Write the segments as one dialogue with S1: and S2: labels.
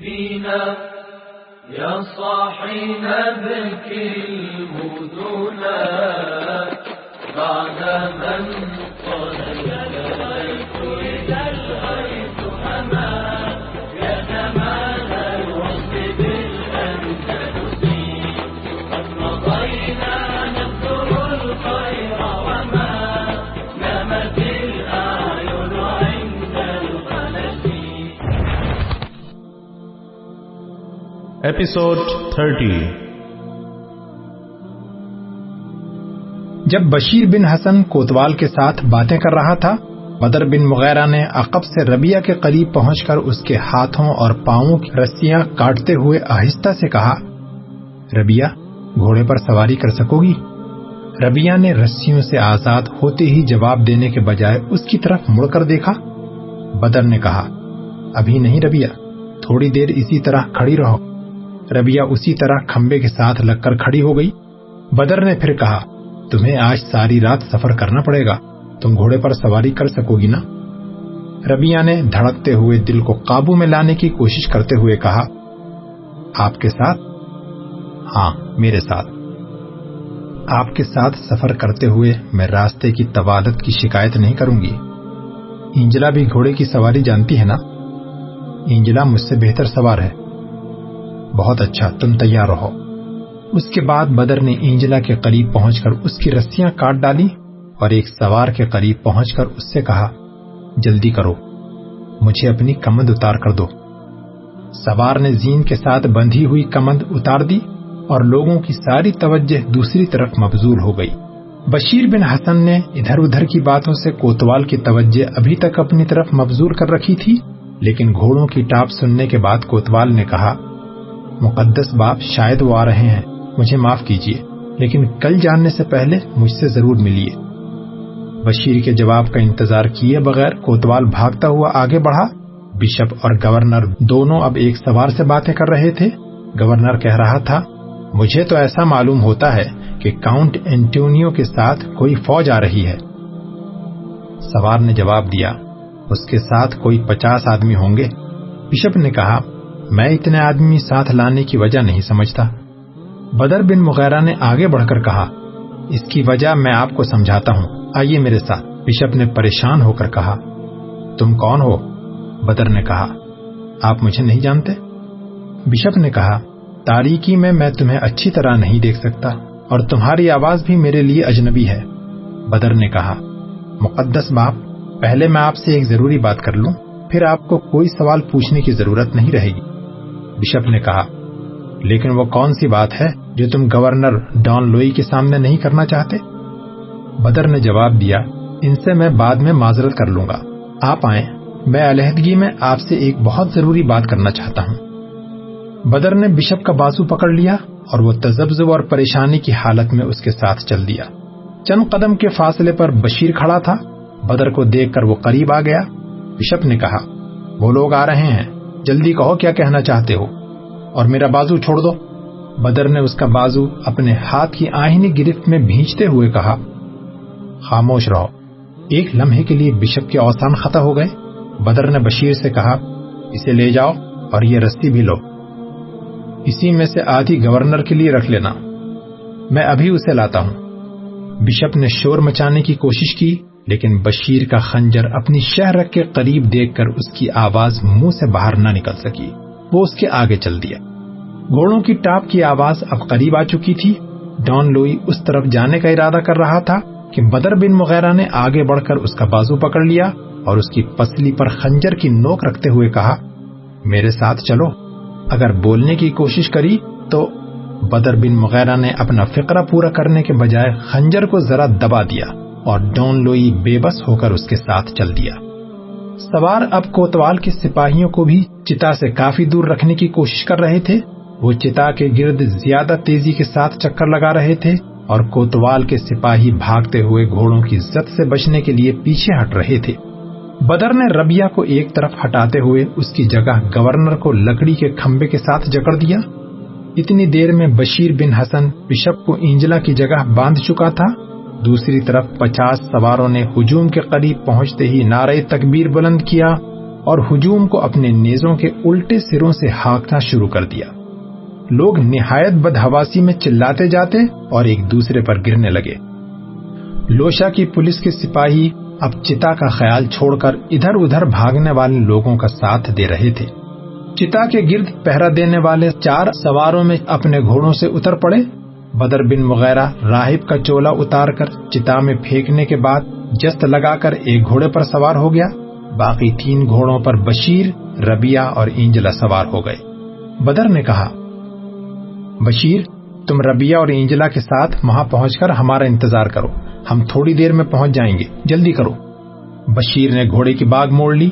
S1: فينا يا صاحي نبكي المدنا بعد من قال
S2: ایپیسوڈ تھرٹی
S3: جب بشیر بن حسن کوتوال کے ساتھ باتیں کر رہا تھا، بدر بن مغیرہ نے عقب سے ربیہ کے قریب پہنچ کر اس کے ہاتھوں اور پاؤں کی رسیاں کاٹتے ہوئے آہستہ سے کہا ربیہ گھوڑے پر سواری کر سکو گی؟ ربیہ نے رسیوں سے آزاد ہوتے ہی جواب دینے کے بجائے اس کی طرف مڑ کر دیکھا۔ بدر نے کہا، ابھی نہیں ربیہ تھوڑی دیر اسی طرح کھڑی رہو۔ ربیہ اسی طرح کھمبے کے ساتھ لگ کر کھڑی ہو گئی۔ بدر نے پھر کہا، تمہیں آج ساری رات سفر کرنا پڑے گا، تم گھوڑے پر سواری کر سکو گی نا؟ ربیہ نے دھڑکتے ہوئے دل کو قابو میں لانے کی کوشش کرتے ہوئے کہا، آپ کے ساتھ؟ ہاں میرے ساتھ۔ آپ کے ساتھ سفر کرتے ہوئے میں راستے کی طوالت کی شکایت نہیں کروں گی۔ انجلا بھی گھوڑے کی سواری جانتی ہے نا؟ انجلا مجھ سے بہتر سوار ہے۔ بہت اچھا تم تیار رہو۔ اس کے بعد بدر نے انجلا کے قریب پہنچ کر اس کی رسیاں کاٹ ڈالی اور ایک سوار کے قریب پہنچ کر اس سے کہا، جلدی کرو، مجھے اپنی کمند اتار کر دو۔ سوار نے زین کے ساتھ بندھی ہوئی کمند اتار دی اور لوگوں کی ساری توجہ دوسری طرف مبزول ہو گئی۔ بشیر بن حسن نے ادھر ادھر کی باتوں سے کوتوال کی توجہ ابھی تک اپنی طرف مبزول کر رکھی تھی، لیکن گھوڑوں کی ٹاپ سننے کے بعد کوتوال نے کہا مقدس باپ شاید وہ آ رہے ہیں، مجھے معاف کیجیے لیکن کل جاننے سے پہلے مجھ سے ضرور ملیے۔ بشیر کے جواب کا انتظار کیے بغیر کوتوال بھاگتا ہوا آگے بڑھا۔ بشپ اور گورنر دونوں اب ایک سوار سے باتیں کر رہے تھے۔ گورنر کہہ رہا تھا، مجھے تو ایسا معلوم ہوتا ہے کہ کاؤنٹ اینٹونیو کے ساتھ کوئی فوج آ رہی ہے۔ سوار نے جواب دیا، اس کے ساتھ کوئی پچاس آدمی ہوں گے۔ بشپ نے کہا میں اتنے آدمی ساتھ لانے کی وجہ نہیں سمجھتا۔ بدر بن مغیرہ نے آگے بڑھ کر کہا، اس کی وجہ میں آپ کو سمجھاتا ہوں۔ آئیے میرے ساتھ، بشپ نے پریشان ہو کر کہا، تم کون ہو؟ بدر نے کہا، آپ مجھے نہیں جانتے؟ بشپ نے کہا، تاریکی میں میں تمہیں اچھی طرح نہیں دیکھ سکتا اور تمہاری آواز بھی میرے لیے اجنبی ہے۔ بدر نے کہا، مقدس باپ، پہلے میں آپ سے ایک ضروری بات کر لوں، پھر آپ کو کوئی سوال پوچھنے کی ضرورت نہیں رہے گی۔ بشپ نے کہا، لیکن وہ کون سی بات ہے جو تم گورنر ڈان لوئی کے سامنے نہیں کرنا چاہتے؟ بدر نے جواب دیا، ان سے میں بعد میں معذرت کر لوں گا۔ آپ آئیں، میں علیحدگی میں آپ سے ایک بہت ضروری بات کرنا چاہتا ہوں۔ بدر نے بشپ کا بازو پکڑ لیا اور وہ تجزب اور پریشانی کی حالت میں اس کے ساتھ چل دیا۔ چند قدم کے فاصلے پر بشیر کھڑا تھا۔ بدر کو دیکھ کر وہ قریب آ گیا۔ بشپ نے کہا، وہ لوگ آ رہے ہیں۔ جلدی کہو کیا کہنا چاہتے ہو اور میرا بازو چھوڑ دو۔ بدر نے اس کا بازو اپنے ہاتھ کی آہنی گرفت میں بھینچتے ہوئے کہا، خاموش رہو۔ ایک لمحے کے لیے بشپ کے اوسان ختم ہو گئے۔ بدر نے بشیر سے کہا، اسے لے جاؤ اور یہ رسی بھی لو۔ اسی میں سے آدھی گورنر کے لیے رکھ لینا۔ میں ابھی اسے لاتا ہوں۔ بشپ نے شور مچانے کی کوشش کی۔ لیکن بشیر کا خنجر اپنی شہرک کے قریب دیکھ کر اس کی آواز منہ سے باہر نہ نکل سکی۔ وہ اس کے آگے چل دیا۔ گھوڑوں کی ٹاپ کی آواز اب قریب آ چکی تھی۔ ڈان لوئی اس طرف جانے کا ارادہ کر رہا تھا کہ بدر بن مغیرہ نے آگے بڑھ کر اس کا بازو پکڑ لیا اور اس کی پسلی پر خنجر کی نوک رکھتے ہوئے کہا، میرے ساتھ چلو۔ اگر بولنے کی کوشش کری تو بدر بن مغیرہ نے اپنا فقرہ پورا کرنے کے بجائے خنجر کو ذرا دبا دیا۔ اور ڈون لوئی بے بس ہو کر اس کے ساتھ چل دیا۔ سوار اب کوتوال کے سپاہیوں کو بھی چتا سے کافی دور رکھنے کی کوشش کر رہے تھے۔ وہ چتا کے گرد زیادہ تیزی کے ساتھ چکر لگا رہے تھے اور کوتوال کے سپاہی بھاگتے ہوئے گھوڑوں کی زد سے بچنے کے لیے پیچھے ہٹ رہے تھے۔ بدر نے ربیہ کو ایک طرف ہٹاتے ہوئے اس کی جگہ گورنر کو لکڑی کے کھمبے کے ساتھ جکڑ دیا۔ اتنی دیر میں بشیر بن حسن بشپ کو انجلا کی جگہ باندھ چکا تھا۔ دوسری طرف پچاس سواروں نے ہجوم کے قریب پہنچتے ہی نعرے تکبیر بلند کیا اور ہجوم کو اپنے نیزوں کے الٹے سروں سے ہانکنا شروع کر دیا۔ لوگ نہایت بدہواسی میں چلاتے جاتے اور ایک دوسرے پر گرنے لگے۔ لوشا کی پولیس کے سپاہی اب چتا کا خیال چھوڑ کر ادھر ادھر بھاگنے والے لوگوں کا ساتھ دے رہے تھے۔ چتا کے گرد پہرا دینے والے چار سواروں میں اپنے گھوڑوں سے اتر پڑے۔ بدر بن مغیرہ راہب کا چولا اتار کر چتا میں پھینکنے کے بعد جست لگا کر ایک گھوڑے پر سوار ہو گیا۔ باقی تین گھوڑوں پر بشیر ربیہ اور اینجلا سوار ہو گئے۔ بدر نے کہا، بشیر، تم ربیہ اور اینجلا کے ساتھ وہاں پہنچ کر ہمارا انتظار کرو۔ ہم تھوڑی دیر میں پہنچ جائیں گے۔ جلدی کرو۔ بشیر نے گھوڑے کی باغ موڑ لی۔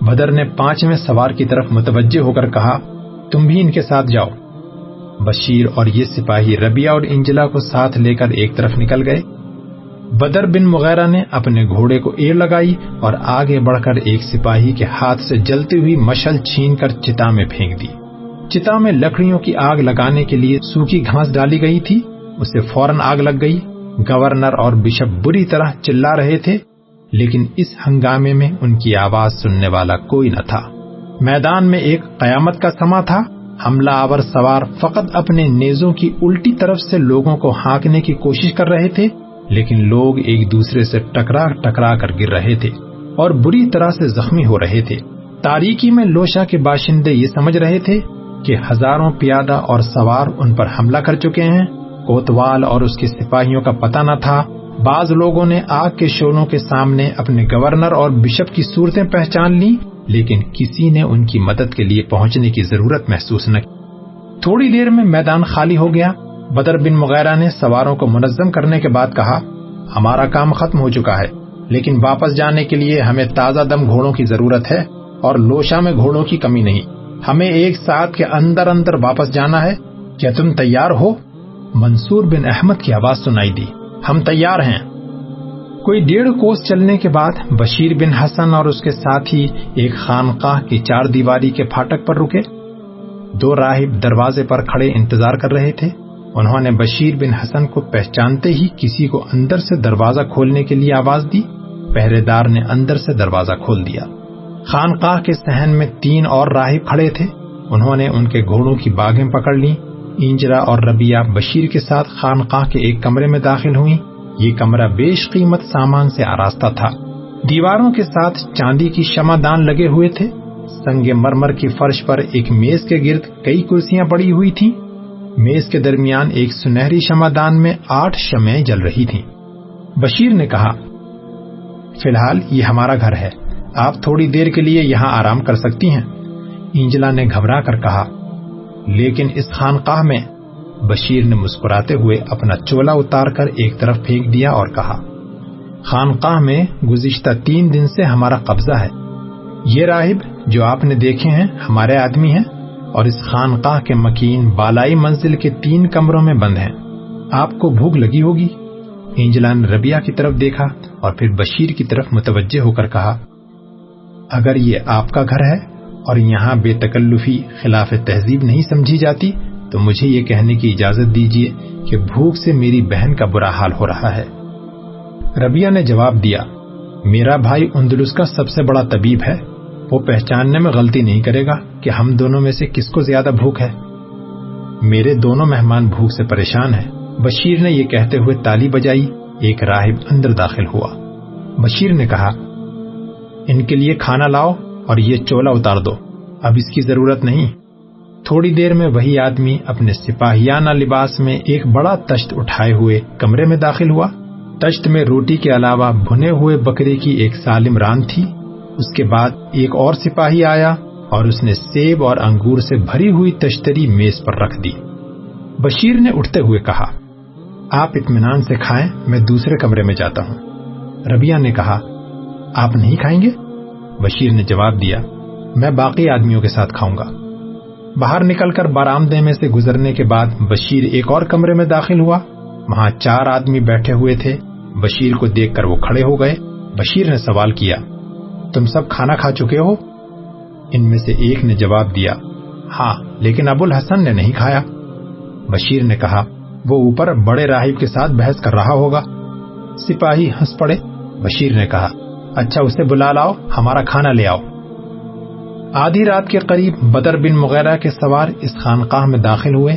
S3: بدر نے پانچویں سوار کی طرف متوجہ ہو کر کہا، تم بھی ان کے ساتھ جاؤ۔ بشیر اور یہ سپاہی ربیہ اور انجلا کو ساتھ لے کر ایک طرف نکل گئے۔ بدر بن مغیرہ نے اپنے گھوڑے کو ایر لگائی اور آگے بڑھ کر ایک سپاہی کے ہاتھ سے جلتی ہوئی مشل چھین کر چتا میں پھینک دی۔ چتا میں لکڑیوں کی آگ لگانے کے لیے سوکھی گھاس ڈالی گئی تھی۔ اسے فوراً آگ لگ گئی۔ گورنر اور بشپ بری طرح چلا رہے تھے، لیکن اس ہنگامے میں ان کی آواز سننے والا کوئی نہ تھا۔ میدان میں ایک قیامت کا سما تھا۔ حملہ آور سوار فقط اپنے نیزوں کی الٹی طرف سے لوگوں کو ہانکنے کی کوشش کر رہے تھے، لیکن لوگ ایک دوسرے سے ٹکرا ٹکرا کر گر رہے تھے اور بری طرح سے زخمی ہو رہے تھے۔ تاریکی میں لوشا کے باشندے یہ سمجھ رہے تھے کہ ہزاروں پیادہ اور سوار ان پر حملہ کر چکے ہیں۔ کوتوال اور اس کے سپاہیوں کا پتہ نہ تھا۔ بعض لوگوں نے آگ کے شولوں کے سامنے اپنے گورنر اور بشپ کی صورتیں پہچان لی لیکن کسی نے ان کی مدد کے لیے پہنچنے کی ضرورت محسوس نہ کی۔ تھوڑی دیر میں میدان خالی ہو گیا۔ بدر بن مغیرہ نے سواروں کو منظم کرنے کے بعد کہا، ہمارا کام ختم ہو چکا ہے، لیکن واپس جانے کے لیے ہمیں تازہ دم گھوڑوں کی ضرورت ہے اور لوشا میں گھوڑوں کی کمی نہیں۔ ہمیں ایک ساتھ کے اندر اندر واپس جانا ہے۔ کیا تم تیار ہو؟ منصور بن احمد کی آواز سنائی دی۔ ہم تیار ہیں۔ کوئی ڈیڑھ کوس چلنے کے بعد بشیر بن حسن اور اس کے ساتھی ایک خانقاہ کی چار دیواری کے پھاٹک پر رکے۔ دو راہب دروازے پر کھڑے انتظار کر رہے تھے۔ انہوں نے بشیر بن حسن کو پہچانتے ہی کسی کو اندر سے دروازہ کھولنے کے لیے آواز دی۔ پہرے دار نے اندر سے دروازہ کھول دیا۔ خانقاہ کے سہن میں تین اور راہب کھڑے تھے۔ انہوں نے ان کے گھوڑوں کی باغیں پکڑ لی اینجرا اور ربیہ بشیر کے ساتھ خانقاہ کے ایک کمرے میں داخل ہوئی یہ کمرہ بیش قیمت سامان سے آراستہ تھا۔ دیواروں کے ساتھ چاندی کی شمع دان لگے ہوئے تھے۔ سنگ مرمر کی فرش پر ایک میز کے گرد کئی کرسیاں پڑی ہوئی تھیں۔ میز کے درمیان ایک سنہری شمع دان میں آٹھ شمع جل رہی تھیں۔ بشیر نے کہا، فی الحال یہ ہمارا گھر ہے۔ آپ تھوڑی دیر کے لیے یہاں آرام کر سکتی ہیں۔ انجلا نے گھبرا کر کہا، لیکن اس خانقاہ میں بشیر نے مسکراتے ہوئے اپنا چولا اتار کر ایک طرف پھینک دیا اور کہا، خانقاہ میں گزشتہ تین دن سے ہمارا قبضہ ہے۔ یہ راہب جو آپ نے دیکھے ہیں، ہمارے آدمی ہیں اور اس خانقاہ کے مکین بالائی منزل کے تین کمروں میں بند ہیں۔ آپ کو بھوک لگی ہوگی؟ انجلا نے ربیہ کی طرف دیکھا اور پھر بشیر کی طرف متوجہ ہو کر کہا، اگر یہ آپ کا گھر ہے اور یہاں بے تکلفی خلاف تہذیب نہیں سمجھی جاتی تو مجھے یہ کہنے کی اجازت دیجیے کہ بھوک سے میری بہن کا برا حال ہو رہا ہے۔ ربیہ نے جواب دیا، میرا بھائی اندلس کا سب سے بڑا طبیب ہے۔ وہ پہچاننے میں غلطی نہیں کرے گا کہ ہم دونوں میں سے کس کو زیادہ بھوک ہے۔ میرے دونوں مہمان بھوک سے پریشان ہیں۔ بشیر نے یہ کہتے ہوئے تالی بجائی، ایک راہب اندر داخل ہوا۔ بشیر نے کہا، ان کے لیے کھانا لاؤ اور یہ چولا اتار دو، اب اس کی ضرورت نہیں۔ تھوڑی دیر میں وہی آدمی اپنے سپاہیانہ لباس میں ایک بڑا تشت اٹھائے ہوئے کمرے میں داخل ہوا۔ تشت میں روٹی کے علاوہ بھنے ہوئے بکرے کی ایک سالم ران تھی۔ اس کے بعد ایک اور سپاہی آیا اور اس نے سیب اور انگور سے بھری ہوئی تشتری میز پر رکھ دی۔ بشیر نے اٹھتے ہوئے کہا، آپ اطمینان سے کھائیں، میں دوسرے کمرے میں جاتا ہوں۔ ربیہ نے کہا، آپ نہیں کھائیں گے؟ بشیر نے جواب دیا، میں باقی آدمیوں کے ساتھ کھاؤں گا۔ باہر نکل کر برامدے میں سے گزرنے کے بعد بشیر ایک اور کمرے میں داخل ہوا۔ وہاں چار آدمی بیٹھے ہوئے تھے۔ بشیر کو دیکھ کر وہ کھڑے ہو گئے۔ بشیر نے سوال کیا، تم سب کھانا کھا چکے ہو؟ ان میں سے ایک نے جواب دیا ہاں لیکن ابو الحسن نے نہیں کھایا۔ بشیر نے کہا، وہ اوپر بڑے راہب کے ساتھ بحث کر رہا ہوگا۔ سپاہی ہنس پڑے۔ بشیر نے کہا اچھا اسے بلا لاؤ، ہمارا کھانا لے آؤ۔ آدھی رات کے قریب بدر بن مغیرہ کے سوار اس خانقاہ میں داخل ہوئے۔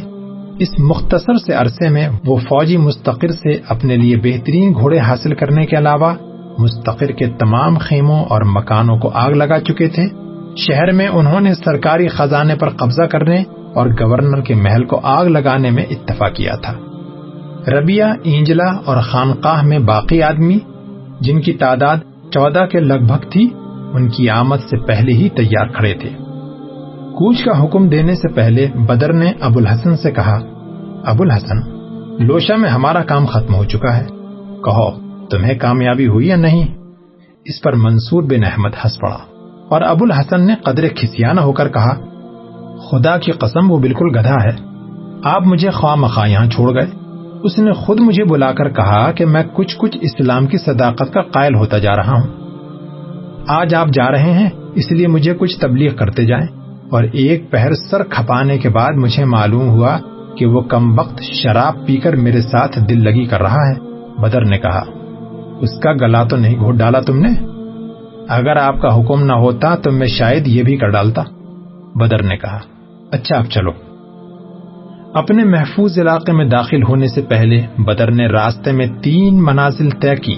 S3: اس مختصر سے عرصے میں وہ فوجی مستقر سے اپنے لیے بہترین گھوڑے حاصل کرنے کے علاوہ مستقر کے تمام خیموں اور مکانوں کو آگ لگا چکے تھے۔ شہر میں انہوں نے سرکاری خزانے پر قبضہ کرنے اور گورنر کے محل کو آگ لگانے میں اتفاق کیا تھا۔ ربیہ اینجلا اور خانقاہ میں باقی آدمی، جن کی تعداد چودہ کے لگ بھگ تھی ان کی آمد سے پہلے ہی تیار کھڑے تھے۔ کوچ کا حکم دینے سے پہلے بدر نے ابو الحسن سے کہا، ابو الحسن لوشا میں ہمارا کام ختم ہو چکا ہے۔ کہو، تمہیں کامیابی ہوئی یا نہیں؟ اس پر منصور بن احمد ہنس پڑا اور ابو الحسن نے قدر کھسیانہ ہو کر کہا، خدا کی قسم، وہ بالکل گدھا ہے۔ آپ مجھے خواہ مخواہ یہاں چھوڑ گئے۔ اس نے خود مجھے بلا کر کہا کہ میں کچھ کچھ اسلام کی صداقت کا قائل ہوتا جا رہا ہوں۔ آج آپ جا رہے ہیں، اس لیے مجھے کچھ تبلیغ کرتے جائیں۔ اور ایک پہر سر کھپانے کے بعد مجھے معلوم ہوا کہ وہ کم وقت شراب پی کر میرے ساتھ دل لگی کر رہا ہے۔ بدر نے کہا، اس کا گلا تو نہیں گھوٹ ڈالا تم نے؟ اگر آپ کا حکم نہ ہوتا تو میں شاید یہ بھی کر ڈالتا۔ بدر نے کہا اچھا اب چلو۔ اپنے محفوظ علاقے میں داخل ہونے سے پہلے بدر نے راستے میں تین منازل طے کی۔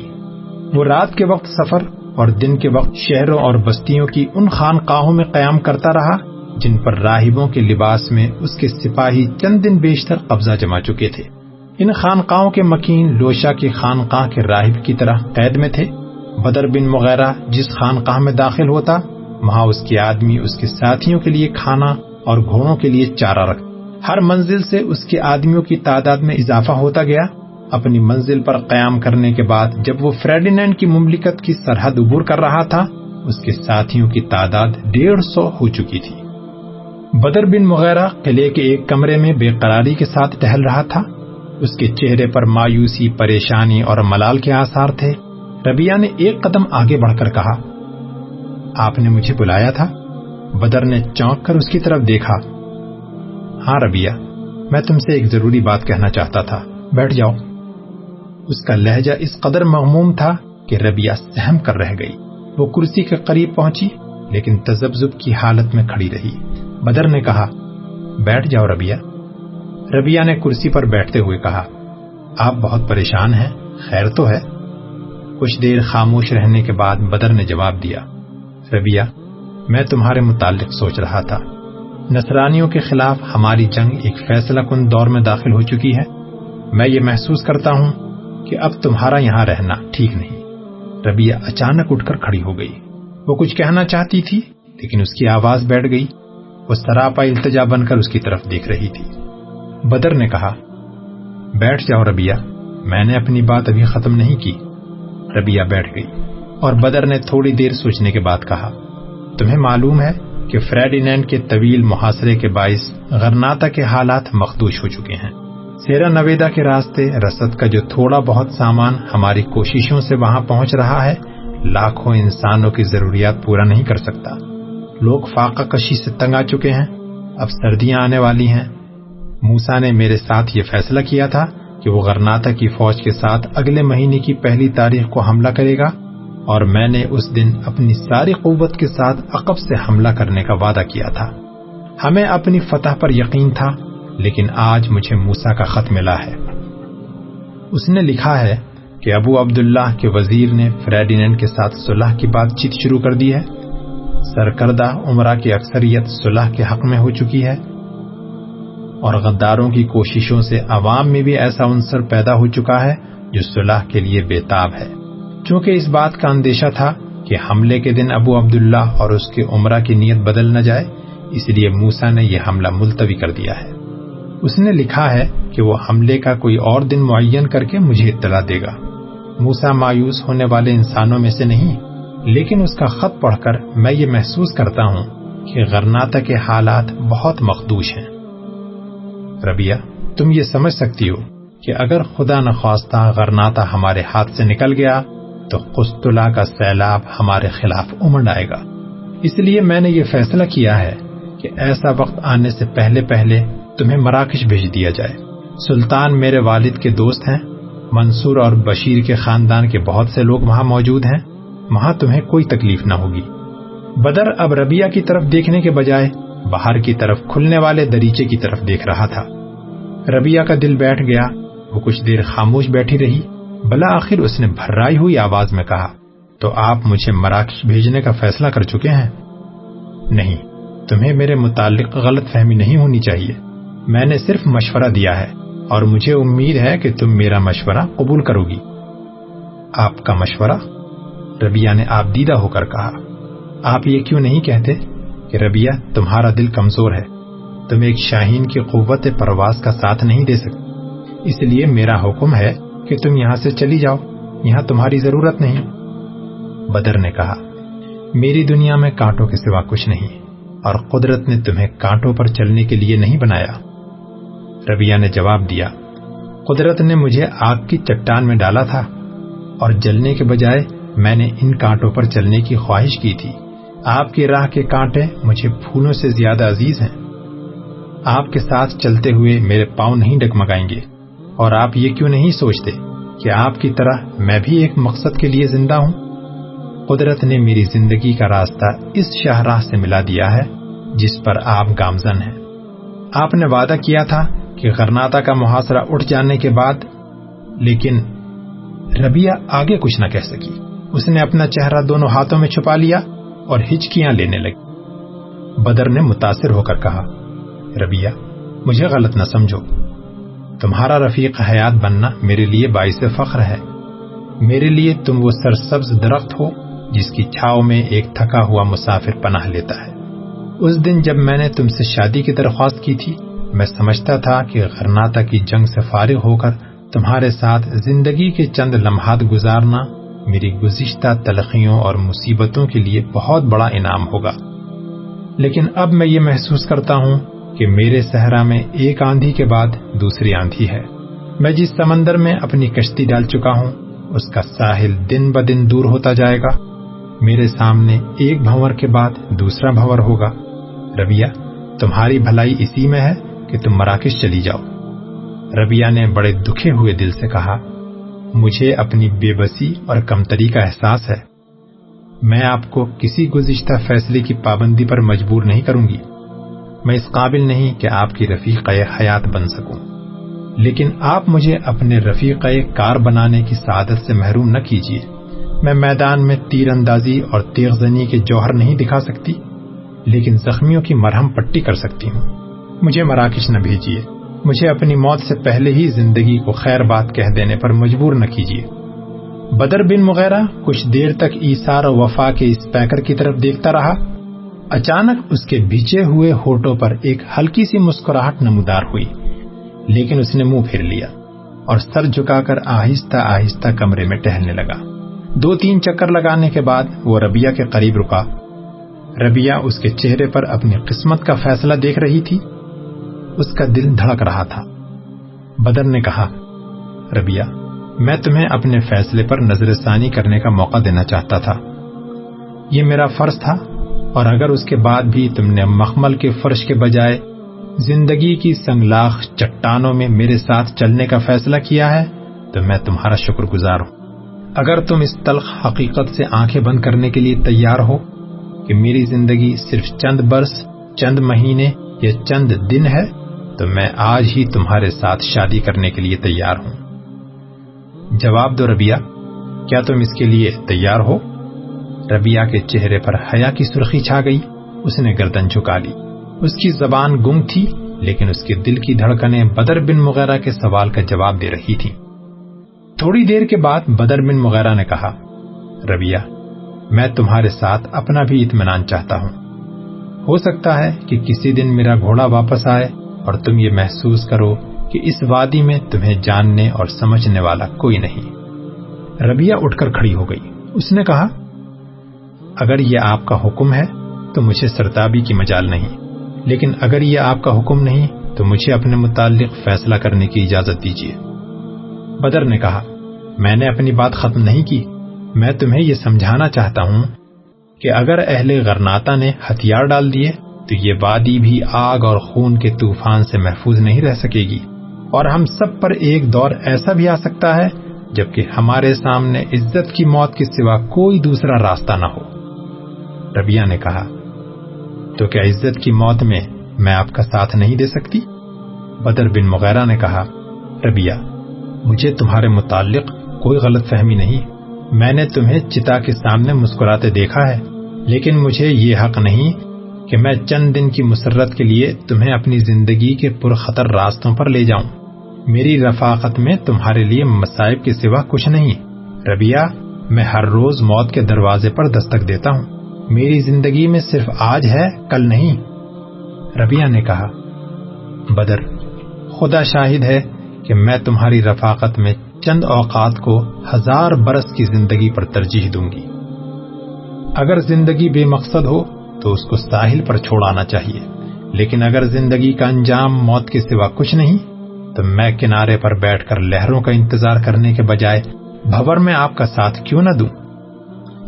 S3: وہ رات کے وقت سفر اور دن کے وقت شہروں اور بستیوں کی ان خانقاہوں میں قیام کرتا رہا، جن پر راہبوں کے لباس میں اس کے سپاہی چند دن بیشتر قبضہ جما چکے تھے۔ ان خانقاہوں کے مکین لوشا کی خانقاہ کے راہب کی طرح قید میں تھے۔ بدر بن مغیرہ جس خانقاہ میں داخل ہوتا، وہاں اس کے آدمی، اس کے ساتھیوں کے لیے کھانا اور گھوڑوں کے لیے چارہ رکھ۔ ہر منزل سے اس کے آدمیوں کی تعداد میں اضافہ ہوتا گیا۔ اپنی منزل پر قیام کرنے کے بعد جب وہ فریڈینینڈ کی مملکت کی سرحد عبور کر رہا تھا، اس کے ساتھیوں کی تعداد ڈیڑھ سو ہو چکی تھی۔ بدر بن مغیرہ قلعے کے ایک کمرے میں بے قراری کے ساتھ ٹہل رہا تھا۔ اس کے چہرے پر مایوسی، پریشانی اور ملال کے آثار تھے۔ ربیہ نے ایک قدم آگے بڑھ کر کہا، آپ نے مجھے بلایا تھا؟ بدر نے چونک کر اس کی طرف دیکھا۔ ہاں ربیہ میں تم سے ایک ضروری بات کہنا چاہتا تھا۔ بیٹھ جاؤ۔ اس کا لہجہ اس قدر مغموم تھا کہ ربیہ سہم کر رہ گئی۔ وہ کرسی کے قریب پہنچی، لیکن تزبزب کی حالت میں کھڑی رہی۔ بدر نے کہا، بیٹھ جاؤ ربیہ ربیہ نے کرسی پر بیٹھتے ہوئے کہا، آپ بہت پریشان ہیں، خیر تو ہے۔ کچھ دیر خاموش رہنے کے بعد بدر نے جواب دیا ربیہ میں تمہارے متعلق سوچ رہا تھا۔ نصرانیوں کے خلاف ہماری جنگ ایک فیصلہ کن دور میں داخل ہو چکی ہے۔ میں یہ محسوس کرتا ہوں کہ اب تمہارا یہاں رہنا ٹھیک نہیں۔ ربیہ اچانک اٹھ کر کھڑی ہو گئی۔ وہ کچھ کہنا چاہتی تھی، لیکن اس کی آواز بیٹھ گئی۔ وہ سراپا التجا بن کر اس کی طرف دیکھ رہی تھی۔ بدر نے کہا، بیٹھ جاؤ ربیہ میں نے اپنی بات ابھی ختم نہیں کی۔ ربیہ بیٹھ گئی اور بدر نے تھوڑی دیر سوچنے کے بعد کہا، تمہیں معلوم ہے کہ فریڈینینڈ کے طویل محاصرے کے باعث غرناتا کے حالات مخدوش ہو چکے ہیں۔ سیرا نویدا کے راستے رسد کا جو تھوڑا بہت سامان ہماری کوششوں سے وہاں پہنچ رہا ہے، لاکھوں انسانوں کی ضروریات پورا نہیں کر سکتا۔ لوگ فاقہ کشی سے تنگ آ چکے ہیں، اب سردیاں آنے والی ہیں۔ موسا نے میرے ساتھ یہ فیصلہ کیا تھا کہ وہ غرناتا کی فوج کے ساتھ اگلے مہینے کی پہلی تاریخ کو حملہ کرے گا اور میں نے اس دن اپنی ساری قوت کے ساتھ عقب سے حملہ کرنے کا وعدہ کیا تھا۔ ہمیں اپنی فتح پر یقین تھا۔ لیکن آج مجھے موسا کا خط ملا ہے۔ اس نے لکھا ہے کہ ابو عبداللہ کے وزیر نے فریڈینڈ کے ساتھ صلح کی بات چیت شروع کر دی ہے۔ سرکردہ عمرہ کی اکثریت صلح کے حق میں ہو چکی ہے۔ اور غداروں کی کوششوں سے عوام میں بھی ایسا عنصر پیدا ہو چکا ہے جو صلح کے لیے بےتاب ہے۔ چونکہ اس بات کا اندیشہ تھا کہ حملے کے دن ابو عبداللہ اور اس کے عمرہ کی نیت بدل نہ جائے، اس لیے موسا نے یہ حملہ ملتوی کر دیا ہے۔ اس نے لکھا ہے کہ وہ حملے کا کوئی اور دن معین کر کے مجھے اطلاع دے گا۔ موسا مایوس ہونے والے انسانوں میں سے نہیں، لیکن اس کا خط پڑھ کر میں یہ محسوس کرتا ہوں کہ غرناتا کے حالات بہت مخدوش ہیں۔ ربیہ تم یہ سمجھ سکتی ہو کہ اگر خدا نخواستہ غرناتا ہمارے ہاتھ سے نکل گیا تو قسطلہ کا سیلاب ہمارے خلاف امنڈ آئے گا۔ اس لیے میں نے یہ فیصلہ کیا ہے کہ ایسا وقت آنے سے پہلے پہلے تمہیں مراکش بھیج دیا جائے۔ سلطان میرے والد کے دوست ہیں۔ منصور اور بشیر کے خاندان کے بہت سے لوگ وہاں موجود ہیں۔ وہاں تمہیں کوئی تکلیف نہ ہوگی۔ بدر اب ربیہ کی طرف دیکھنے کے بجائے باہر کی طرف کھلنے والے دریچے کی طرف دیکھ رہا تھا۔ ربیہ کا دل بیٹھ گیا۔ وہ کچھ دیر خاموش بیٹھی رہی۔ بلا آخر اس نے بھرائی ہوئی آواز میں کہا، تو آپ مجھے مراکش بھیجنے کا فیصلہ کر چکے ہیں؟ نہیں، تمہیں میرے متعلق غلط فہمی نہیں ہونی چاہیے۔ میں نے صرف مشورہ دیا ہے اور مجھے امید ہے کہ تم میرا مشورہ قبول کرو گی۔ آپ کا مشورہ ربیہ نے آپ دیدہ ہو کر کہا۔ آپ یہ کیوں نہیں کہتے کہ ربیہ تمہارا دل کمزور ہے؟ تم ایک شاہین کی قوت پرواز کا ساتھ نہیں دے سکتے۔ اس لیے میرا حکم ہے کہ تم یہاں سے چلی جاؤ۔ یہاں تمہاری ضرورت نہیں۔ بدر نے کہا، میری دنیا میں کانٹوں کے سوا کچھ نہیں اور قدرت نے تمہیں کانٹوں پر چلنے کے لیے نہیں بنایا۔ ربیہ نے جواب دیا، قدرت نے مجھے آگ کی چٹان میں ڈالا تھا اور جلنے کے بجائے میں نے ان کانٹوں پر چلنے کی خواہش کی تھی۔ آپ کی راہ کے کانٹے مجھے پھولوں سے زیادہ عزیز ہیں۔ آپ کے ساتھ چلتے ہوئے میرے پاؤں نہیں ڈگمگائیں گے۔ اور آپ یہ کیوں نہیں سوچتے کہ آپ کی طرح میں بھی ایک مقصد کے لیے زندہ ہوں؟ قدرت نے میری زندگی کا راستہ اس شاہراہ سے ملا دیا ہے جس پر آپ گامزن ہیں۔ آپ نے وعدہ کیا تھا کہ غرناتا کا محاصرہ اٹھ جانے کے بعد، لیکن ربیہ آگے کچھ نہ کہہ سکی۔ اس نے اپنا چہرہ دونوں ہاتھوں میں چھپا لیا اور ہچکیاں لینے لگی۔ بدر نے متاثر ہو کر کہا ربیہ مجھے غلط نہ سمجھو۔ تمہارا رفیق حیات بننا میرے لیے باعث فخر ہے۔ میرے لیے تم وہ سرسبز درخت ہو جس کی چھاؤ میں ایک تھکا ہوا مسافر پناہ لیتا ہے۔ اس دن جب میں نے تم سے شادی کی درخواست کی تھی میں سمجھتا تھا کہ غرناتا کی جنگ سے فارغ ہو کر تمہارے ساتھ زندگی کے چند لمحات گزارنا میری گزشتہ تلخیوں اور مصیبتوں کے لیے بہت بڑا انعام ہوگا۔ لیکن اب میں یہ محسوس کرتا ہوں کہ میرے صحرا میں ایک آندھی کے بعد دوسری آندھی ہے۔ میں جس سمندر میں اپنی کشتی ڈال چکا ہوں، اس کا ساحل دن بدن دور ہوتا جائے گا۔ میرے سامنے ایک بھور کے بعد دوسرا بھور ہوگا۔ ربیہ تمہاری بھلائی اسی میں ہے۔ کہ تم مراکش چلی جاؤ۔ ربیہ نے بڑے دکھے ہوئے دل سے کہا، مجھے اپنی بے بسی اور کمتری کا احساس ہے۔ میں آپ کو کسی گزشتہ فیصلے کی پابندی پر مجبور نہیں کروں گی۔ میں اس قابل نہیں کہ آپ کی رفیق حیات بن سکوں۔ لیکن آپ مجھے اپنے رفیق کار بنانے کی سعادت سے محروم نہ کیجیے۔ میں میدان میں تیر اندازی اور تیغ زنی کے جوہر نہیں دکھا سکتی، لیکن زخمیوں کی مرہم پٹی کر سکتی ہوں۔ مجھے مراکش نہ بھیجیے۔ مجھے اپنی موت سے پہلے ہی زندگی کو خیر بات کہہ دینے پر مجبور نہ کیجیے۔ بدر بن مغیرہ کچھ دیر تک ایسار و وفا کے اس پیکر کی طرف دیکھتا رہا۔ اچانک اس کے بیچے ہوئے ہوٹوں پر ایک ہلکی سی مسکراہٹ نمودار ہوئی، لیکن اس نے منہ پھیر لیا اور سر جھکا کر آہستہ آہستہ کمرے میں ٹہلنے لگا۔ دو تین چکر لگانے کے بعد وہ ربیہ کے قریب رکا۔ ربیہ اس کے چہرے پر اپنی قسمت کا فیصلہ دیکھ رہی تھی۔ اس کا دل دھڑک رہا تھا۔ بدر نے کہا ربیہ میں تمہیں اپنے فیصلے پر نظر ثانی کرنے کا موقع دینا چاہتا تھا۔ یہ میرا فرض تھا اور اگر اس کے بعد بھی تم نے مخمل کے فرش کے بجائے زندگی کی سنگلاخ چٹانوں میں میرے ساتھ چلنے کا فیصلہ کیا ہے، تو میں تمہارا شکر گزار ہوں۔ اگر تم اس تلخ حقیقت سے آنکھیں بند کرنے کے لیے تیار ہو کہ میری زندگی صرف چند برس، چند مہینے یا چند دن ہے تو میں آج ہی تمہارے ساتھ شادی کرنے کے لیے تیار ہوں۔ جواب دو ربیہ کیا تم اس کے لیے تیار ہو؟ ربیہ کے چہرے پر حیا کی سرخی چھا گئی، اس نے گردن جھکا لی۔ اس کی زبان گم تھی، لیکن اس کے دل کی دھڑکنیں بدر بن مغیرہ کے سوال کا جواب دے رہی تھی تھوڑی دیر کے بعد بدر بن مغیرہ نے کہا ربیہ میں تمہارے ساتھ اپنا بھی اطمینان چاہتا ہوں۔ ہو سکتا ہے کہ کسی دن میرا گھوڑا واپس آئے اور تم یہ محسوس کرو کہ اس وادی میں تمہیں جاننے اور سمجھنے والا کوئی نہیں۔ ربیہ اٹھ کر کھڑی ہو گئی۔ اس نے کہا، اگر یہ آپ کا حکم ہے تو مجھے سرتابی کی مجال نہیں، لیکن اگر یہ آپ کا حکم نہیں تو مجھے اپنے متعلق فیصلہ کرنے کی اجازت دیجیے۔ بدر نے کہا، میں نے اپنی بات ختم نہیں کی، میں تمہیں یہ سمجھانا چاہتا ہوں کہ اگر اہل غرناتا نے ہتھیار ڈال دیے تو یہ وادی بھی آگ اور خون کے طوفان سے محفوظ نہیں رہ سکے گی۔ اور ہم سب پر ایک دور ایسا بھی آ سکتا ہے جبکہ ہمارے سامنے عزت کی موت کے سوا کوئی دوسرا راستہ نہ ہو۔ ربیہ نے کہا، تو کیا عزت کی موت میں میں آپ کا ساتھ نہیں دے سکتی؟ بدر بن مغیرہ نے کہا ربیہ مجھے تمہارے متعلق کوئی غلط فہمی نہیں۔ میں نے تمہیں چتا کے سامنے مسکراتے دیکھا ہے، لیکن مجھے یہ حق نہیں کہ میں چند دن کی مسرت کے لیے تمہیں اپنی زندگی کے پرخطر راستوں پر لے جاؤں۔ میری رفاقت میں تمہارے لیے مصائب کے سوا کچھ نہیں۔ ربیہ میں ہر روز موت کے دروازے پر دستک دیتا ہوں۔ میری زندگی میں صرف آج ہے، کل نہیں۔ ربیہ نے کہا، بدر، خدا شاہد ہے کہ میں تمہاری رفاقت میں چند اوقات کو ہزار برس کی زندگی پر ترجیح دوں گی۔ اگر زندگی بے مقصد ہو تو اس کو ساحل پر چھوڑانا چاہیے۔ لیکن اگر زندگی کا انجام موت کے سوا کچھ نہیں، تو میں کنارے پر بیٹھ کر لہروں کا انتظار کرنے کے بجائے بھور میں آپ کا ساتھ کیوں نہ دوں؟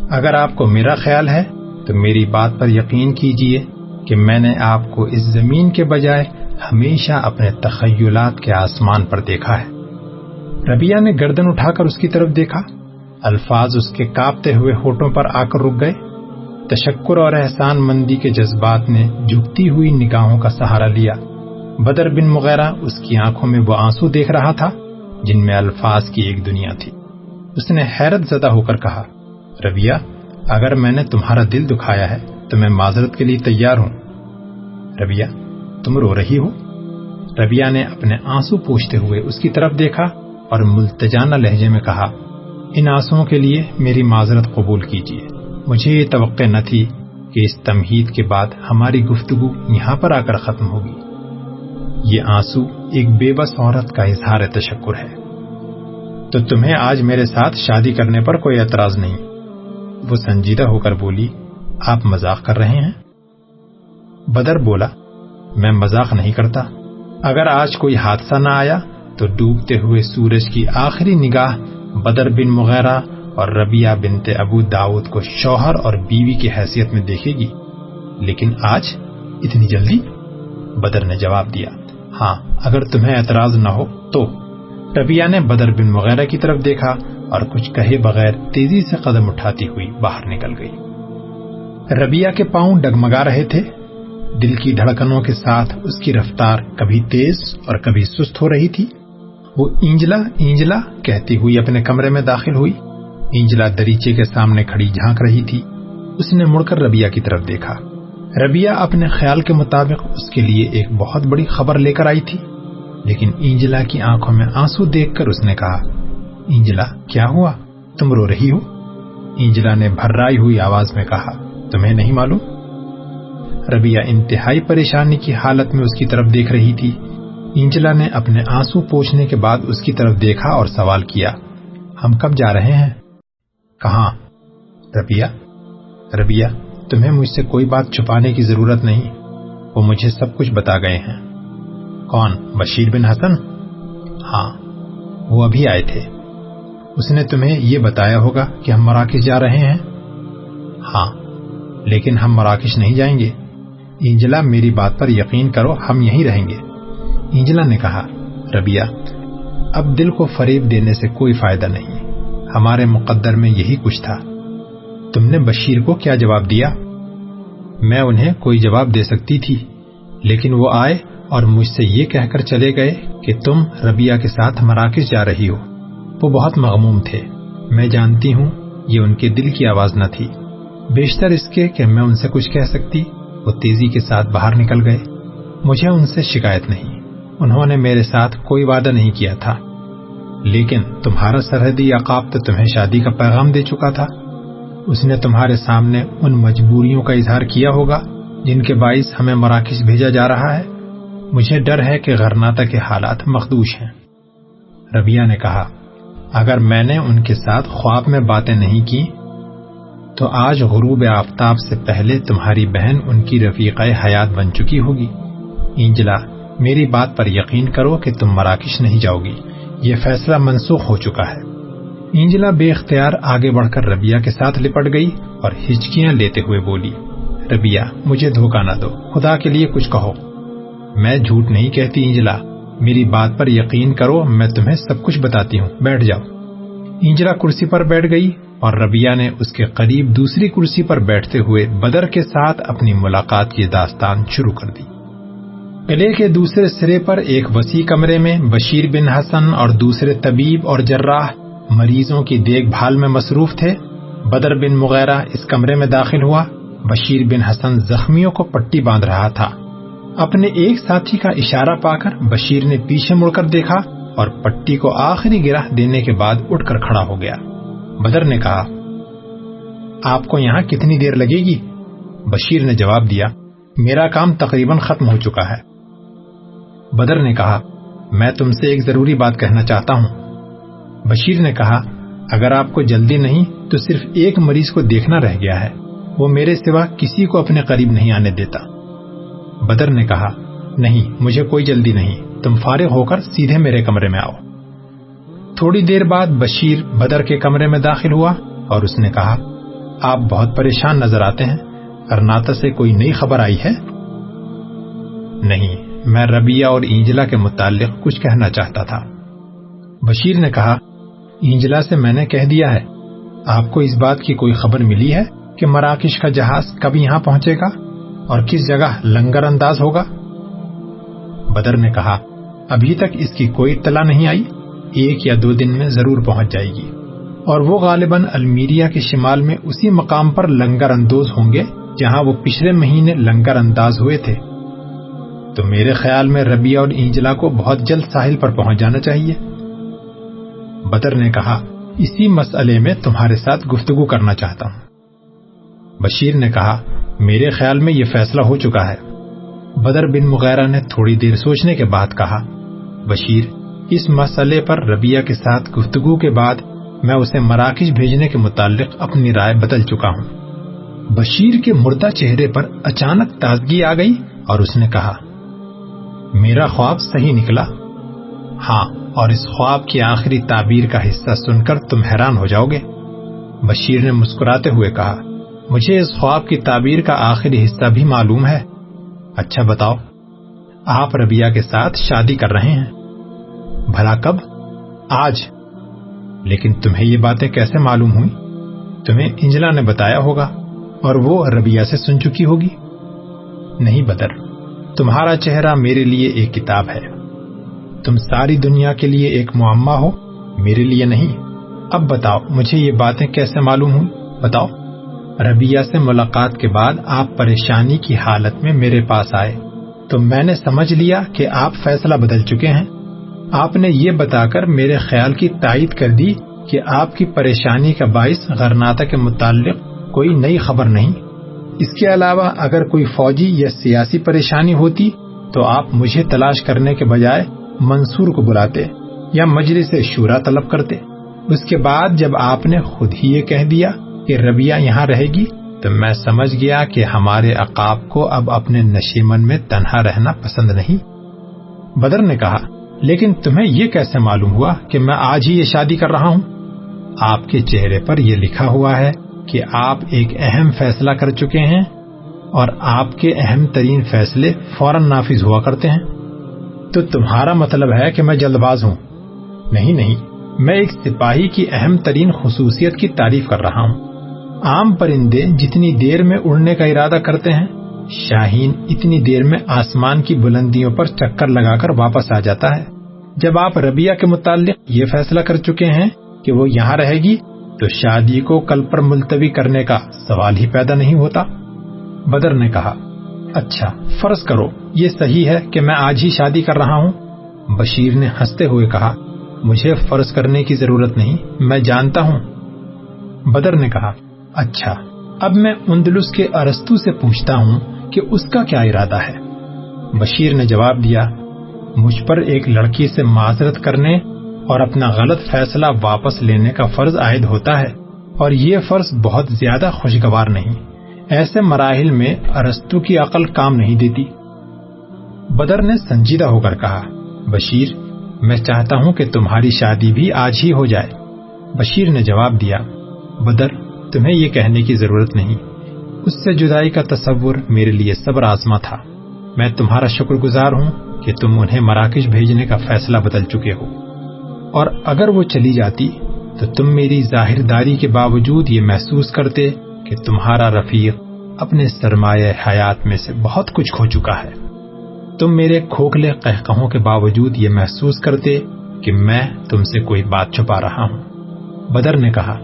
S3: اگر آپ کو میرا خیال ہے، تو میری بات پر یقین کیجیے کہ میں نے آپ کو اس زمین کے بجائے ہمیشہ اپنے تخیلات کے آسمان پر دیکھا ہے۔ ربیہ نے گردن اٹھا کر اس کی طرف دیکھا۔ الفاظ اس کے کاپتے ہوئے ہوٹوں پر آ کر رک گئے۔ تشکر اور احسان مندی کے جذبات نے جھکتی ہوئی نگاہوں کا سہارا لیا۔ بدر بن مغیرہ اس کی آنکھوں میں وہ آنسو دیکھ رہا تھا، جن میں الفاظ کی ایک دنیا تھی۔ اس نے حیرت زدہ ہو کر کہا ربیہ اگر میں نے تمہارا دل دکھایا ہے تو میں معذرت کے لیے تیار ہوں۔ ربیہ تم رو رہی ہو؟ ربیہ نے اپنے آنسو پوچھتے ہوئے اس کی طرف دیکھا اور ملتجانہ لہجے میں کہا، ان آنسوں کے لیے میری معذرت قبول کیجیے۔ مجھے یہ توقع نہ تھی کہ اس تمہید کے بعد ہماری گفتگو یہاں پر آ کر ختم ہوگی۔ یہ آنسو ایک بے بس عورت کا اظہار تشکر ہے۔ تو تمہیں آج میرے ساتھ شادی کرنے پر کوئی اعتراض نہیں؟ وہ سنجیدہ ہو کر بولی، آپ مذاق کر رہے ہیں؟ بدر بولا، میں مذاق نہیں کرتا۔ اگر آج کوئی حادثہ نہ آیا تو ڈوبتے ہوئے سورج کی آخری نگاہ بدر بن مغیرہ اور ربیہ بنت ابو داؤد کو شوہر اور بیوی کی حیثیت میں دیکھے گی۔ لیکن آج اتنی جلدی؟ بدر نے جواب دیا ہاں اگر تمہیں اعتراض نہ ہو تو۔ ربیہ نے بدر بن مغیرہ کی طرف دیکھا اور کچھ کہے بغیر تیزی سے قدم اٹھاتی ہوئی باہر نکل گئی۔ ربیہ کے پاؤں ڈگمگا رہے تھے۔ دل کی دھڑکنوں کے ساتھ اس کی رفتار کبھی تیز اور کبھی سست ہو رہی تھی۔ وہ اینجلا اینجلا کہتی ہوئی اپنے کمرے میں داخل ہوئی۔ اینجلا دریچے کے سامنے کھڑی جھانک رہی تھی۔ اس نے مڑ کر ربیہ کی طرف دیکھا۔ ربیہ اپنے خیال کے مطابق اس کے لیے ایک بہت بڑی خبر لے کر آئی تھی۔ لیکن اینجلا کی آنکھوں میں آنسو دیکھ کر اس نے کہا، اینجلا، کیا ہوا؟ تم رو رہی ہو؟ اینجلا نے بھرائی ہوئی آواز میں کہا، تمہیں نہیں معلوم؟ ربیہ انتہائی پریشانی کی حالت میں اس کی طرف دیکھ رہی تھی۔ انجلا نے اپنے آنسو پوچھنے کے بعد اس کی طرف دیکھا اور سوال کیا، ہم کب جا رہے ہیں؟ کہاں؟ ربیہ ربیہ تمہیں مجھ سے کوئی بات چھپانے کی ضرورت نہیں، وہ مجھے سب کچھ بتا گئے ہیں۔ کون؟ بشیر بن حسن؟ ہاں وہ ابھی آئے تھے۔ اس نے تمہیں یہ بتایا ہوگا کہ ہم مراکش جا رہے ہیں؟ ہاں لیکن ہم مراکش نہیں جائیں گے۔ انجلا میری بات پر یقین کرو، ہم یہیں رہیں گے۔ انجلا نے کہا ربیہ اب دل کو فریب دینے سے کوئی فائدہ نہیں۔ ہمارے مقدر میں یہی کچھ تھا۔ تم نے بشیر کو کیا جواب دیا؟ میں انہیں کوئی جواب دے سکتی تھی، لیکن وہ آئے اور مجھ سے یہ کہہ کر چلے گئے کہ تم ربیہ کے ساتھ مراکز جا رہی ہو۔ وہ بہت مغموم تھے۔ میں جانتی ہوں، یہ ان کے دل کی آواز نہ تھی۔ بیشتر اس کے کہ میں ان سے کچھ کہہ سکتی، وہ تیزی کے ساتھ باہر نکل گئے۔ مجھے ان سے شکایت نہیں۔ انہوں نے میرے ساتھ کوئی وعدہ نہیں کیا تھا۔ لیکن تمہارا سرحدی عقاب تو تمہیں شادی کا پیغام دے چکا تھا۔ اس نے تمہارے سامنے ان مجبوریوں کا اظہار کیا ہوگا جن کے باعث ہمیں مراکش بھیجا جا رہا ہے۔ مجھے ڈر ہے کہ غرناتا کے حالات مخدوش ہیں۔ ربیہ نے کہا، اگر میں نے ان کے ساتھ خواب میں باتیں نہیں کی، تو آج غروب آفتاب سے پہلے تمہاری بہن ان کی رفیقہ حیات بن چکی ہوگی۔ انجلا، میری بات پر یقین کرو کہ تم مراکش نہیں جاؤ گی۔ یہ فیصلہ منسوخ ہو چکا ہے۔ انجلا بے اختیار آگے بڑھ کر ربیہ کے ساتھ لپٹ گئی اور ہچکیاں لیتے ہوئے بولی ربیہ مجھے دھوکہ نہ دو، خدا کے لیے کچھ کہو۔ میں جھوٹ نہیں کہتی انجلا، میری بات پر یقین کرو، میں تمہیں سب کچھ بتاتی ہوں۔ بیٹھ جاؤ۔ انجلا کرسی پر بیٹھ گئی اور ربیہ نے اس کے قریب دوسری کرسی پر بیٹھتے ہوئے بدر کے ساتھ اپنی ملاقات کی داستان شروع کر دی۔ قلعے کے دوسرے سرے پر ایک وسیع کمرے میں بشیر بن حسن اور دوسرے طبیب اور جراح مریضوں کی دیکھ بھال میں مصروف تھے۔ بدر بن مغیرہ اس کمرے میں داخل ہوا۔ بشیر بن حسن زخمیوں کو پٹی باندھ رہا تھا۔ اپنے ایک ساتھی کا اشارہ پا کر بشیر نے پیچھے مڑ کر دیکھا اور پٹی کو آخری گرہ دینے کے بعد اٹھ کر کھڑا ہو گیا۔ بدر نے کہا، آپ کو یہاں کتنی دیر لگے گی؟ بشیر نے جواب دیا، میرا کام تقریباً ختم ہو چکا ہے۔ بدر نے کہا، میں تم سے ایک ضروری بات کہنا چاہتا ہوں. بشیر نے کہا، اگر آپ کو جلدی نہیں تو صرف ایک مریض کو دیکھنا رہ گیا ہے، وہ میرے سوا کسی کو اپنے قریب نہیں آنے دیتا. بدر نے کہا، نہیں، مجھے کوئی جلدی نہیں، تم فارغ ہو کر سیدھے میرے کمرے میں آؤ. تھوڑی دیر بعد بشیر بدر کے کمرے میں داخل ہوا اور اس نے کہا، آپ بہت پریشان نظر آتے ہیں کرناتا سے کوئی نئی خبر آئی ہے؟ نہیں میں ربیہ اور اینجلا کے متعلق کچھ کہنا چاہتا تھا۔ بشیر نے کہا اینجلا سے میں نے کہہ دیا ہے، آپ کو اس بات کی کوئی خبر ملی ہے کہ مراکش کا جہاز کب یہاں پہنچے گا اور کس جگہ لنگر انداز ہوگا؟ بدر نے کہا، ابھی تک اس کی کوئی اطلاع نہیں آئی، ایک یا دو دن میں ضرور پہنچ جائے گی۔ اور وہ غالباً المیریا کے شمال میں اسی مقام پر لنگر اندوز ہوں گے جہاں وہ پچھلے مہینے لنگر انداز ہوئے تھے۔ تو میرے خیال میں ربیہ اور اینجلا کو بہت جلد ساحل پر پہنچ جانا چاہیے۔ بدر نے کہا، اسی مسئلے میں تمہارے ساتھ گفتگو کرنا چاہتا ہوں۔ بشیر نے کہا، میرے خیال میں یہ فیصلہ ہو چکا ہے۔ بدر بن مغیرہ نے تھوڑی دیر سوچنے کے بعد کہا، بشیر، اس مسئلے پر ربیہ کے ساتھ گفتگو کے بعد میں اسے مراکش بھیجنے کے متعلق اپنی رائے بدل چکا ہوں۔ بشیر کے مردہ چہرے پر اچانک تازگی آ گئی اور اس نے کہا میرا خواب صحیح نکلا؟ ہاں اور اس خواب کی آخری تعبیر کا حصہ سن کر تم حیران ہو جاؤ گے۔ بشیر نے مسکراتے ہوئے کہا، مجھے اس خواب کی تعبیر کا آخری حصہ بھی معلوم ہے۔ اچھا بتاؤ، آپ ربیہ کے ساتھ شادی کر رہے ہیں؟ بھلا کب؟ آج۔ لیکن تمہیں یہ باتیں کیسے معلوم ہوئی تمہیں انجلا نے بتایا ہوگا اور وہ ربیہ سے سن چکی ہوگی؟ نہیں بدر۔ تمہارا چہرہ میرے لیے ایک کتاب ہے۔ تم ساری دنیا کے لیے ایک معمہ ہو، میرے لیے نہیں۔ اب بتاؤ، مجھے یہ باتیں کیسے معلوم ہوئی بتاؤ۔ ربیہ سے ملاقات کے بعد آپ پریشانی کی حالت میں میرے پاس آئے۔ تو میں نے سمجھ لیا کہ آپ فیصلہ بدل چکے ہیں۔ آپ نے یہ بتا کر میرے خیال کی تائید کر دی کہ آپ کی پریشانی کا باعث غرناتا کے متعلق کوئی نئی خبر نہیں۔ اس کے علاوہ اگر کوئی فوجی یا سیاسی پریشانی ہوتی تو آپ مجھے تلاش کرنے کے بجائے منصور کو بلاتے یا مجلس شورا طلب کرتے۔ اس کے بعد جب آپ نے خود ہی یہ کہہ دیا کہ ربیہ یہاں رہے گی، تو میں سمجھ گیا کہ ہمارے عقاب کو اب اپنے نشیمن میں تنہا رہنا پسند نہیں۔ بدر نے کہا، لیکن تمہیں یہ کیسے معلوم ہوا کہ میں آج ہی یہ شادی کر رہا ہوں؟ آپ کے چہرے پر یہ لکھا ہوا ہے کہ آپ ایک اہم فیصلہ کر چکے ہیں اور آپ کے اہم ترین فیصلے فوراً نافذ ہوا کرتے ہیں۔ تو تمہارا مطلب ہے کہ میں جلد باز ہوں۔ نہیں نہیں، میں ایک سپاہی کی اہم ترین خصوصیت کی تعریف کر رہا ہوں۔ عام پرندے جتنی دیر میں اڑنے کا ارادہ کرتے ہیں، شاہین اتنی دیر میں آسمان کی بلندیوں پر چکر لگا کر واپس آ جاتا ہے۔ جب آپ ربیہ کے متعلق یہ فیصلہ کر چکے ہیں کہ وہ یہاں رہے گی تو شادی کو کل پر ملتوی کرنے کا سوال ہی پیدا نہیں ہوتا؟ بدر نے کہا اچھا فرض کرو، یہ صحیح ہے کہ میں آج ہی شادی کر رہا ہوں۔ بشیر نے ہنستے ہوئے کہا، مجھے فرض کرنے کی ضرورت نہیں، میں جانتا ہوں۔ بدر نے کہا اچھا اب میں اندلس کے ارستو سے پوچھتا ہوں کہ اس کا کیا ارادہ ہے۔ بشیر نے جواب دیا، مجھ پر ایک لڑکی سے معذرت کرنے اور اپنا غلط فیصلہ واپس لینے کا فرض عائد ہوتا ہے، اور یہ فرض بہت زیادہ خوشگوار نہیں۔ ایسے مراحل میں ارستو کی عقل کام نہیں دیتی۔ بدر نے سنجیدہ ہو کر کہا، بشیر، میں چاہتا ہوں کہ تمہاری شادی بھی آج ہی ہو جائے۔ بشیر نے جواب دیا، بدر، تمہیں یہ کہنے کی ضرورت نہیں۔ اس سے جدائی کا تصور میرے لیے صبر آزما تھا۔ میں تمہارا شکر گزار ہوں کہ تم انہیں مراکش بھیجنے کا فیصلہ بدل چکے ہو۔ اور اگر وہ چلی جاتی تو تم میری ظاہر داری کے باوجود یہ محسوس کرتے کہ تمہارا رفیق اپنے سرمایہ حیات میں سے بہت کچھ کھو چکا ہے۔ تم میرے کھوکھلے قہقہوں کے باوجود یہ محسوس کرتے کہ میں تم سے کوئی بات چھپا رہا ہوں۔ بدر نے کہا،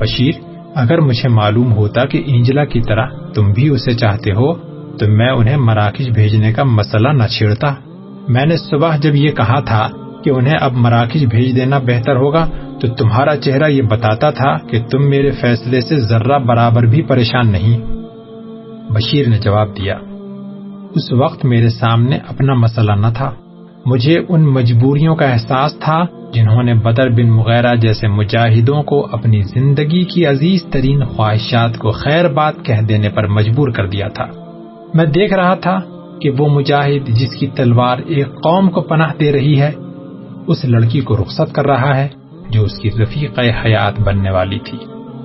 S3: بشیر، اگر مجھے معلوم ہوتا کہ انجلا کی طرح تم بھی اسے چاہتے ہو، تو میں انہیں مراکش بھیجنے کا مسئلہ نہ چھیڑتا۔ میں نے صبح جب یہ کہا تھا کہ انہیں اب مراکش بھیج دینا بہتر ہوگا، تو تمہارا چہرہ یہ بتاتا تھا کہ تم میرے فیصلے سے ذرہ برابر بھی پریشان نہیں۔ بشیر نے جواب دیا، اس وقت میرے سامنے اپنا مسئلہ نہ تھا۔ مجھے ان مجبوریوں کا احساس تھا جنہوں نے بدر بن مغیرہ جیسے مجاہدوں کو اپنی زندگی کی عزیز ترین خواہشات کو خیر بات کہہ دینے پر مجبور کر دیا تھا۔ میں دیکھ رہا تھا کہ وہ مجاہد جس کی تلوار ایک قوم کو پناہ دے رہی ہے اس لڑکی کو رخصت کر رہا ہے جو اس کی رفیق حیات بننے والی تھی۔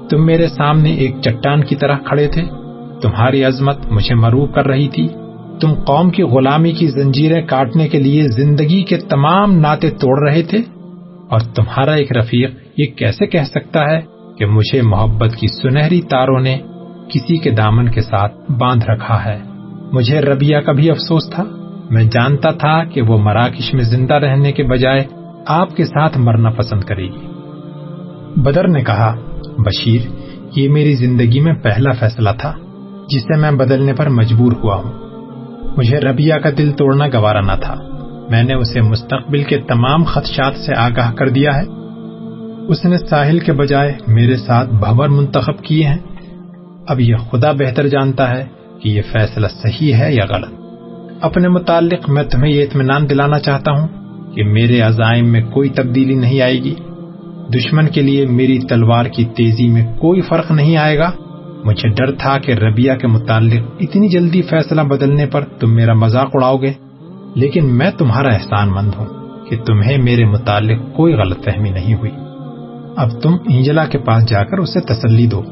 S3: تم میرے سامنے ایک چٹان کی طرح کھڑے تھے۔ تمہاری عظمت مجھے مروب کر رہی تھی۔ تم قوم کی غلامی کی زنجیریں کاٹنے کے لیے زندگی کے تمام ناطے توڑ رہے تھے۔ اور تمہارا ایک رفیق یہ کیسے کہہ سکتا ہے کہ مجھے محبت کی سنہری تاروں نے کسی کے دامن کے ساتھ باندھ رکھا ہے؟ مجھے ربیہ کا بھی افسوس تھا۔ میں جانتا تھا کہ وہ مراکش میں زندہ رہنے کے بجائے آپ کے ساتھ مرنا پسند کرے گی۔ بدر نے کہا، بشیر، یہ میری زندگی میں پہلا فیصلہ تھا جسے میں بدلنے پر مجبور ہوا ہوں۔ مجھے ربیہ کا دل توڑنا گوارا نہ تھا۔ میں نے اسے مستقبل کے تمام خدشات سے آگاہ کر دیا ہے۔ اس نے ساحل کے بجائے میرے ساتھ بھور منتخب کیے ہیں۔ اب یہ خدا بہتر جانتا ہے کہ یہ فیصلہ صحیح ہے یا غلط۔ اپنے متعلق میں تمہیں یہ اطمینان دلانا چاہتا ہوں کہ میرے عزائم میں کوئی تبدیلی نہیں آئے گی۔ دشمن کے لیے میری تلوار کی تیزی میں کوئی فرق نہیں آئے گا۔ مجھے ڈر تھا کہ ربیہ کے متعلق اتنی جلدی فیصلہ بدلنے پر تم میرا مذاق اڑاؤ گے، لیکن میں تمہارا احسان مند ہوں کہ تمہیں میرے متعلق کوئی غلط فہمی نہیں ہوئی۔ اب تم انجلا کے پاس جا کر اسے تسلی دو۔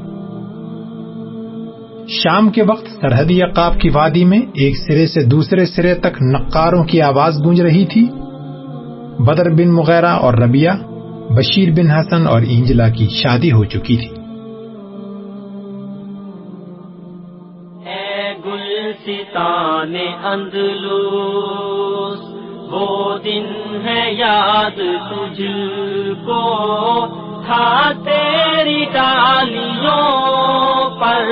S3: شام کے وقت سرحدی عقاب کی وادی میں ایک سرے سے دوسرے سرے تک نقاروں کی آواز گونج رہی تھی۔ بدر بن مغیرہ اور ربیہ بشیر بن حسن اور انجلا کی شادی ہو چکی تھی۔
S1: اندلوس وہ دن ہے یاد تجھ کو۔ تھا تیری ڈالیوں پر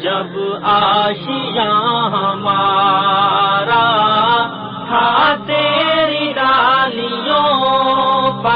S1: جب آشیاں ہمارا تھا تیری ڈالیوں